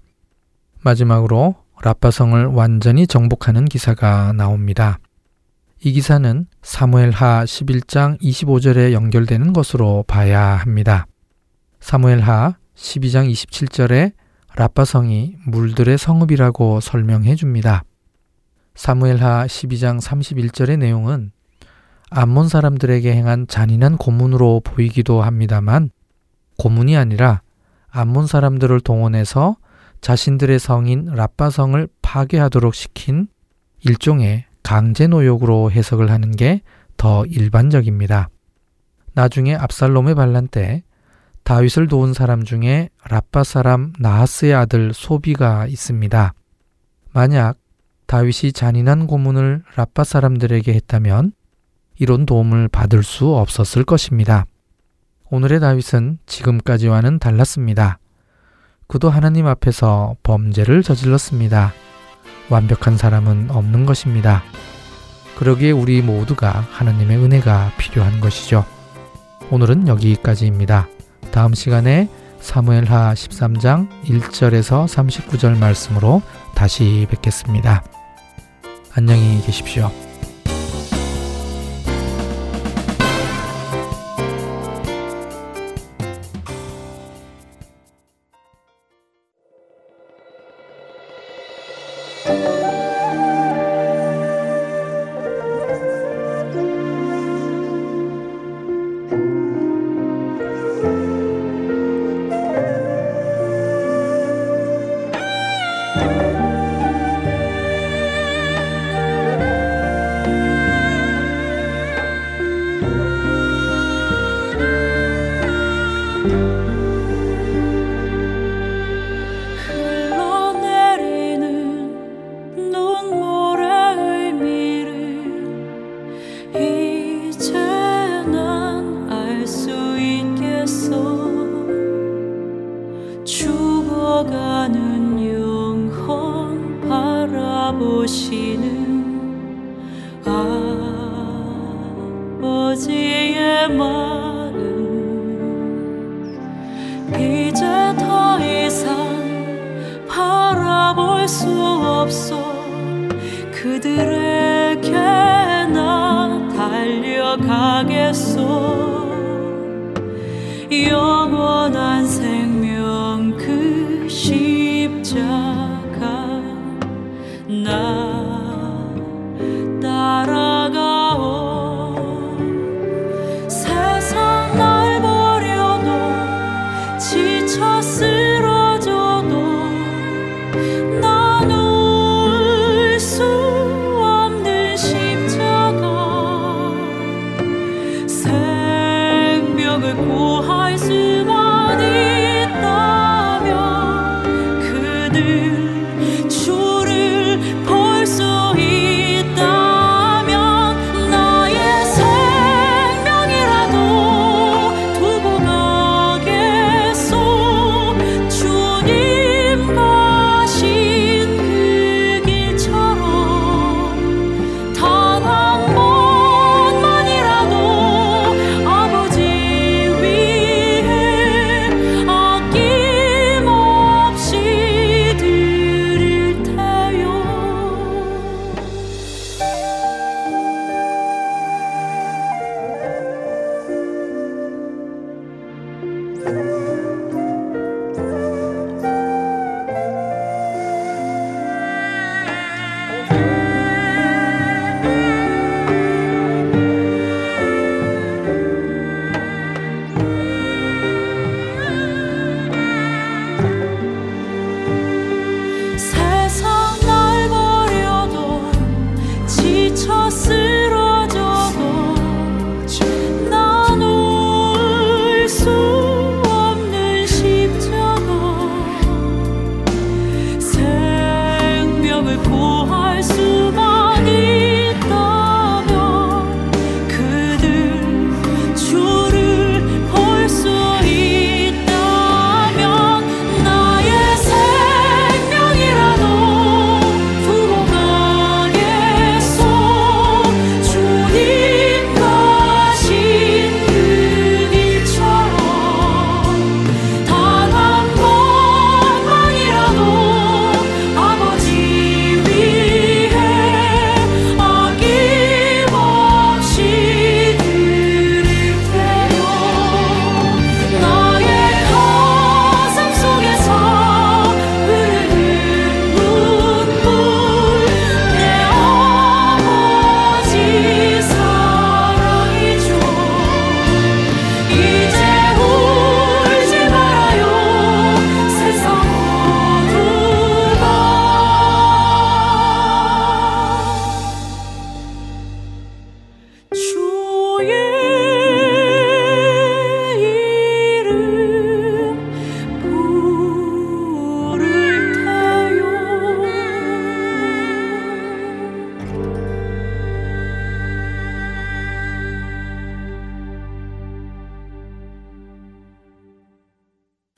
마지막으로 라빠성을 완전히 정복하는 기사가 나옵니다. 이 기사는 사무엘하 11장 25절에 연결되는 것으로 봐야 합니다. 사무엘하 12장 27절에 라빠성이 물들의 성읍이라고 설명해 줍니다. 사무엘하 12장 31절의 내용은 암몬 사람들에게 행한 잔인한 고문으로 보이기도 합니다만 고문이 아니라 암몬 사람들을 동원해서 자신들의 성인 라빠성을 파괴하도록 시킨 일종의 강제 노역으로 해석을 하는 게 더 일반적입니다. 나중에 압살롬의 반란 때 다윗을 도운 사람 중에 라빠 사람 나하스의 아들 소비가 있습니다. 만약 다윗이 잔인한 고문을 라빠 사람들에게 했다면 이런 도움을 받을 수 없었을 것입니다. 오늘의 다윗은 지금까지와는 달랐습니다. 그도 하나님 앞에서 범죄를 저질렀습니다. 완벽한 사람은 없는 것입니다. 그러기에 우리 모두가 하나님의 은혜가 필요한 것이죠. 오늘은 여기까지입니다. 다음 시간에 사무엘하 13장 1절에서 39절 말씀으로 다시 뵙겠습니다. 안녕히 계십시오.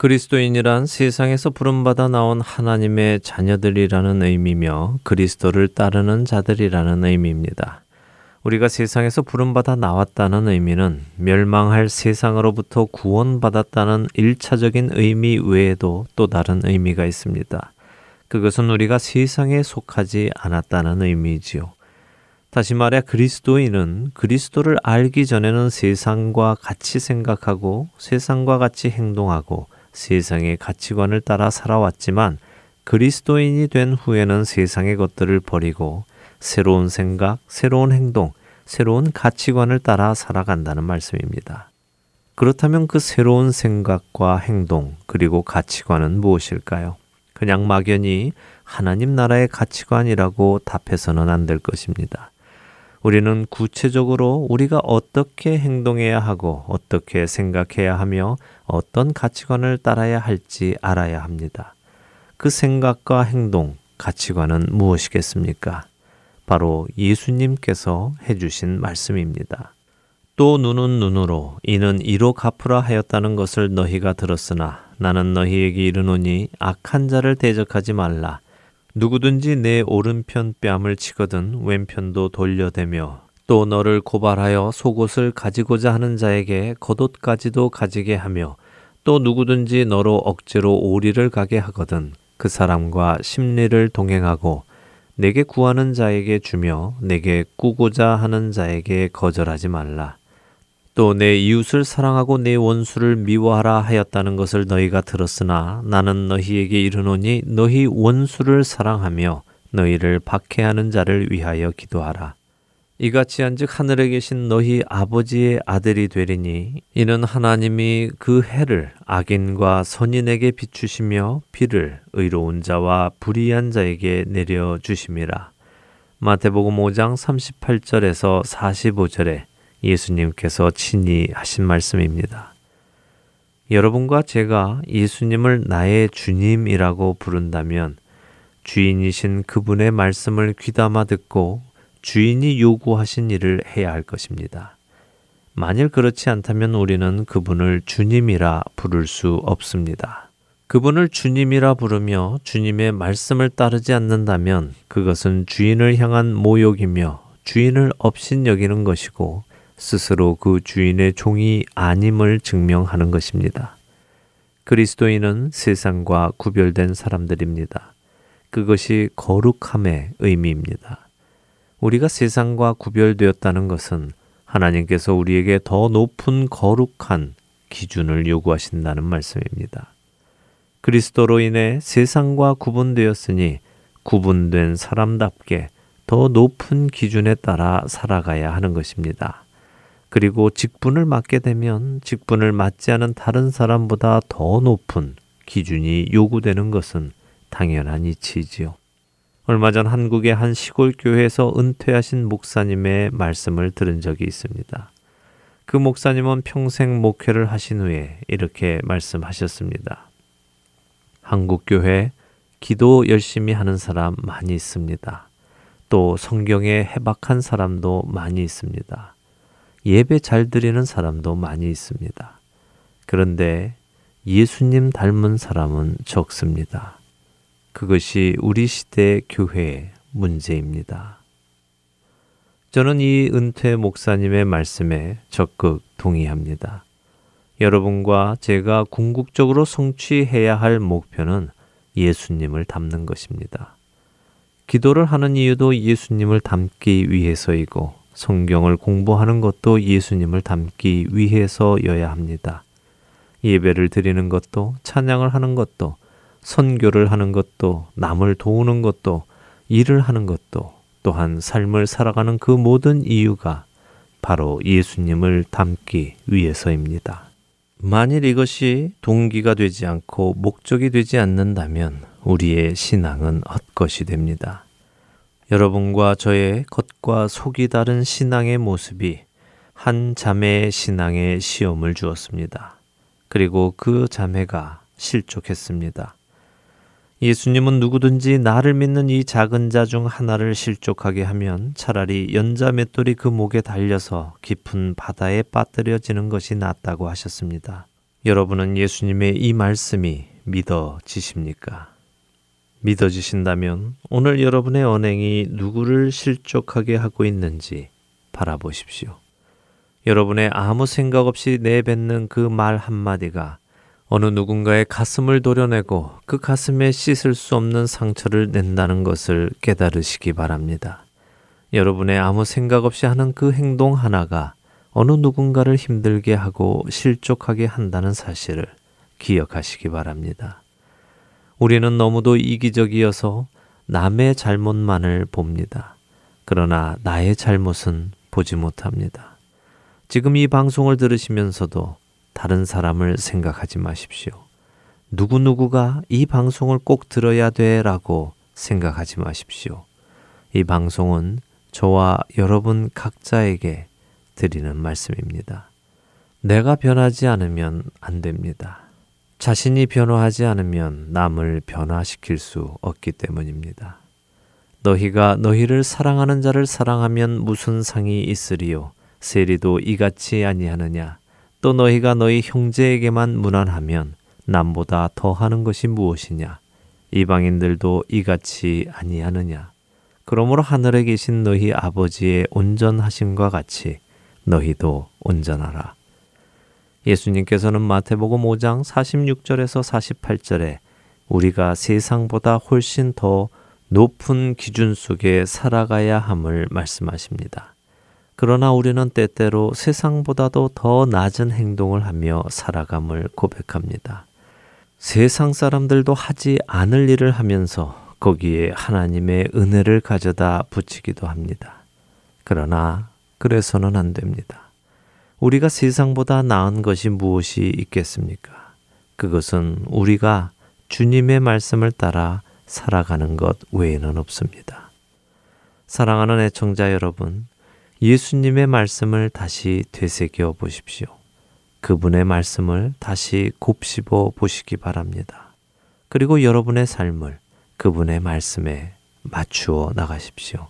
그리스도인이란 세상에서 부름받아 나온 하나님의 자녀들이라는 의미며 그리스도를 따르는 자들이라는 의미입니다. 우리가 세상에서 부름받아 나왔다는 의미는 멸망할 세상으로부터 구원받았다는 일차적인 의미 외에도 또 다른 의미가 있습니다. 그것은 우리가 세상에 속하지 않았다는 의미지요. 다시 말해 그리스도인은 그리스도를 알기 전에는 세상과 같이 생각하고 세상과 같이 행동하고 세상의 가치관을 따라 살아왔지만 그리스도인이 된 후에는 세상의 것들을 버리고 새로운 생각, 새로운 행동, 새로운 가치관을 따라 살아간다는 말씀입니다. 그렇다면 그 새로운 생각과 행동, 그리고 가치관은 무엇일까요? 그냥 막연히 하나님 나라의 가치관이라고 답해서는 안 될 것입니다. 우리는 구체적으로 우리가 어떻게 행동해야 하고 어떻게 생각해야 하며 어떤 가치관을 따라야 할지 알아야 합니다. 그 생각과 행동, 가치관은 무엇이겠습니까? 바로 예수님께서 해주신 말씀입니다. 또 눈은 눈으로 이는 이로 갚으라 하였다는 것을 너희가 들었으나 나는 너희에게 이르노니 악한 자를 대적하지 말라. 누구든지 내 오른편 뺨을 치거든 왼편도 돌려대며 또 너를 고발하여 속옷을 가지고자 하는 자에게 겉옷까지도 가지게 하며 또 누구든지 너로 억지로 오리를 가게 하거든 그 사람과 심리를 동행하고 내게 구하는 자에게 주며 내게 꾸고자 하는 자에게 거절하지 말라. 또 내 이웃을 사랑하고 내 원수를 미워하라 하였다는 것을 너희가 들었으나 나는 너희에게 이르노니 너희 원수를 사랑하며 너희를 박해하는 자를 위하여 기도하라. 이같이 한즉 하늘에 계신 너희 아버지의 아들이 되리니 이는 하나님이 그 해를 악인과 선인에게 비추시며 비를 의로운 자와 불의한 자에게 내려 주심이라. 마태복음 5장 38절에서 45절에 예수님께서 친히 하신 말씀입니다. 여러분과 제가 예수님을 나의 주님이라고 부른다면 주인이신 그분의 말씀을 귀담아 듣고 주인이 요구하신 일을 해야 할 것입니다. 만일 그렇지 않다면 우리는 그분을 주님이라 부를 수 없습니다. 그분을 주님이라 부르며 주님의 말씀을 따르지 않는다면 그것은 주인을 향한 모욕이며 주인을 업신 여기는 것이고 스스로 그 주인의 종이 아님을 증명하는 것입니다. 그리스도인은 세상과 구별된 사람들입니다. 그것이 거룩함의 의미입니다. 우리가 세상과 구별되었다는 것은 하나님께서 우리에게 더 높은 거룩한 기준을 요구하신다는 말씀입니다. 그리스도로 인해 세상과 구분되었으니 구분된 사람답게 더 높은 기준에 따라 살아가야 하는 것입니다. 그리고 직분을 맡게 되면 직분을 맡지 않은 다른 사람보다 더 높은 기준이 요구되는 것은 당연한 이치지요. 얼마 전 한국의 한 시골 교회에서 은퇴하신 목사님의 말씀을 들은 적이 있습니다. 그 목사님은 평생 목회를 하신 후에 이렇게 말씀하셨습니다. 한국 교회 기도 열심히 하는 사람 많이 있습니다. 또 성경에 해박한 사람도 많이 있습니다. 예배 잘 드리는 사람도 많이 있습니다. 그런데 예수님 닮은 사람은 적습니다. 그것이 우리 시대 교회의 문제입니다. 저는 이 은퇴 목사님의 말씀에 적극 동의합니다. 여러분과 제가 궁극적으로 성취해야 할 목표는 예수님을 닮는 것입니다. 기도를 하는 이유도 예수님을 닮기 위해서이고 성경을 공부하는 것도 예수님을 닮기 위해서여야 합니다. 예배를 드리는 것도 찬양을 하는 것도 선교를 하는 것도 남을 도우는 것도 일을 하는 것도 또한 삶을 살아가는 그 모든 이유가 바로 예수님을 닮기 위해서입니다. 만일 이것이 동기가 되지 않고 목적이 되지 않는다면 우리의 신앙은 헛것이 됩니다. 여러분과 저의 겉과 속이 다른 신앙의 모습이 한 자매의 신앙에 시험을 주었습니다. 그리고 그 자매가 실족했습니다. 예수님은 누구든지 나를 믿는 이 작은 자 중 하나를 실족하게 하면 차라리 연자 맷돌이 그 목에 달려서 깊은 바다에 빠뜨려지는 것이 낫다고 하셨습니다. 여러분은 예수님의 이 말씀이 믿어지십니까? 믿어지신다면 오늘 여러분의 언행이 누구를 실족하게 하고 있는지 바라보십시오. 여러분의 아무 생각 없이 내뱉는 그 말 한마디가 어느 누군가의 가슴을 도려내고 그 가슴에 씻을 수 없는 상처를 낸다는 것을 깨달으시기 바랍니다. 여러분의 아무 생각 없이 하는 그 행동 하나가 어느 누군가를 힘들게 하고 실족하게 한다는 사실을 기억하시기 바랍니다. 우리는 너무도 이기적이어서 남의 잘못만을 봅니다. 그러나 나의 잘못은 보지 못합니다. 지금 이 방송을 들으시면서도 다른 사람을 생각하지 마십시오. 누구누구가 이 방송을 꼭 들어야 돼 라고 생각하지 마십시오. 이 방송은 저와 여러분 각자에게 드리는 말씀입니다. 내가 변하지 않으면 안 됩니다. 자신이 변화하지 않으면 남을 변화시킬 수 없기 때문입니다. 너희가 너희를 사랑하는 자를 사랑하면 무슨 상이 있으리요? 세리도 이같이 아니하느냐? 또 너희가 너희 형제에게만 무난하면 남보다 더 하는 것이 무엇이냐? 이방인들도 이같이 아니하느냐? 그러므로 하늘에 계신 너희 아버지의 온전하심과 같이 너희도 온전하라. 예수님께서는 마태복음 5장 46절에서 48절에 우리가 세상보다 훨씬 더 높은 기준 속에 살아가야 함을 말씀하십니다. 그러나 우리는 때때로 세상보다도 더 낮은 행동을 하며 살아감을 고백합니다. 세상 사람들도 하지 않을 일을 하면서 거기에 하나님의 은혜를 가져다 붙이기도 합니다. 그러나 그래서는 안 됩니다. 우리가 세상보다 나은 것이 무엇이 있겠습니까? 그것은 우리가 주님의 말씀을 따라 살아가는 것 외에는 없습니다. 사랑하는 애청자 여러분, 예수님의 말씀을 다시 되새겨 보십시오. 그분의 말씀을 다시 곱씹어 보시기 바랍니다. 그리고 여러분의 삶을 그분의 말씀에 맞추어 나가십시오.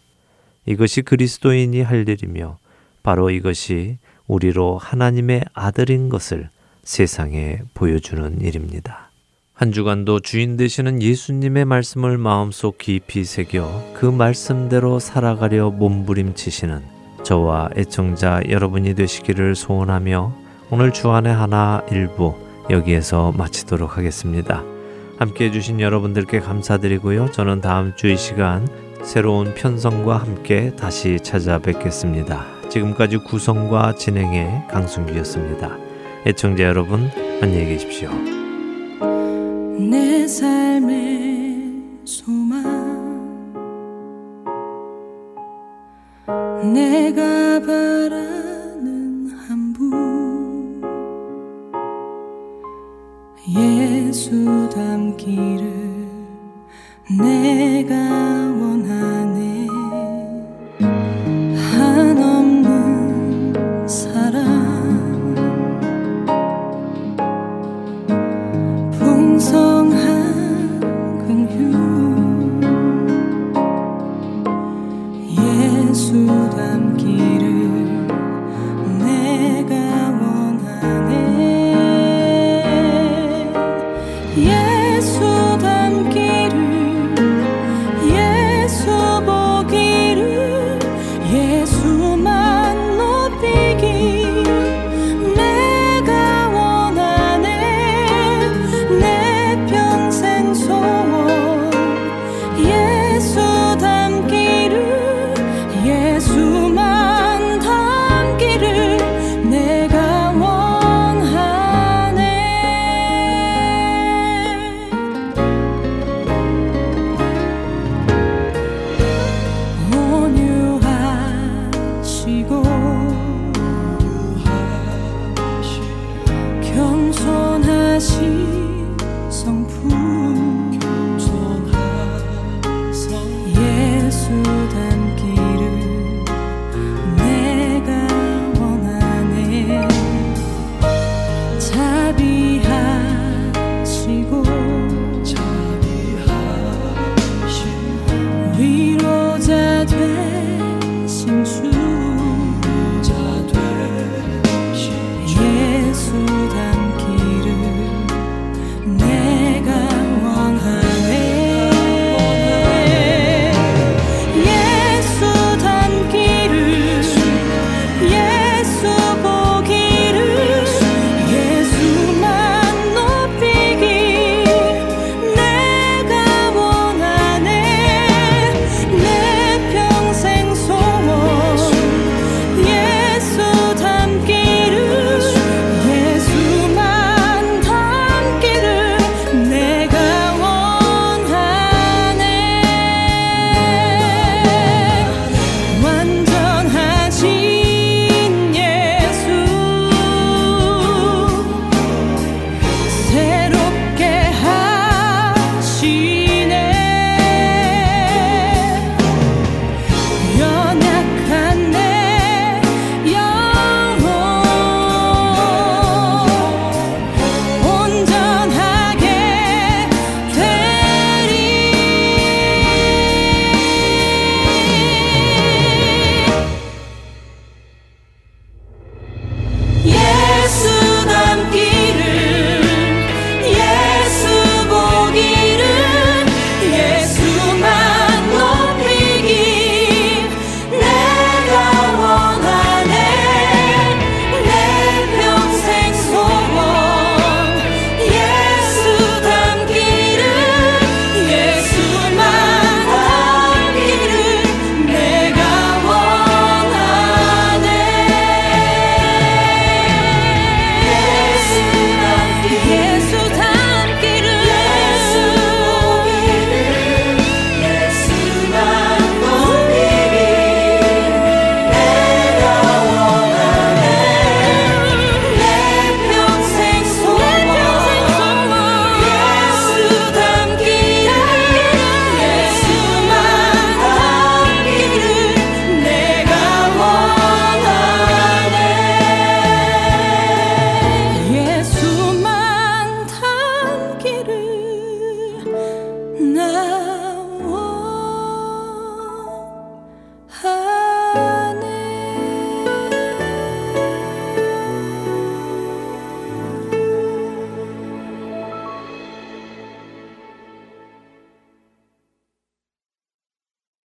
이것이 그리스도인이 할 일이며 바로 이것이 우리로 하나님의 아들인 것을 세상에 보여주는 일입니다. 한 주간도 주인 되시는 예수님의 말씀을 마음속 깊이 새겨 그 말씀대로 살아가려 몸부림치시는 저와 애청자 여러분이 되시기를 소원하며 오늘 주안의 하나 일부 여기에서 마치도록 하겠습니다. 함께 해주신 여러분들께 감사드리고요. 저는 다음 주 이 시간 새로운 편성과 함께 다시 찾아뵙겠습니다. 지금까지 구성과 진행의 강순기였습니다. 애청자 여러분, 안녕히 계십시오. 내 삶의 소망 내가 바라는 한 분 예수 닮기를 내가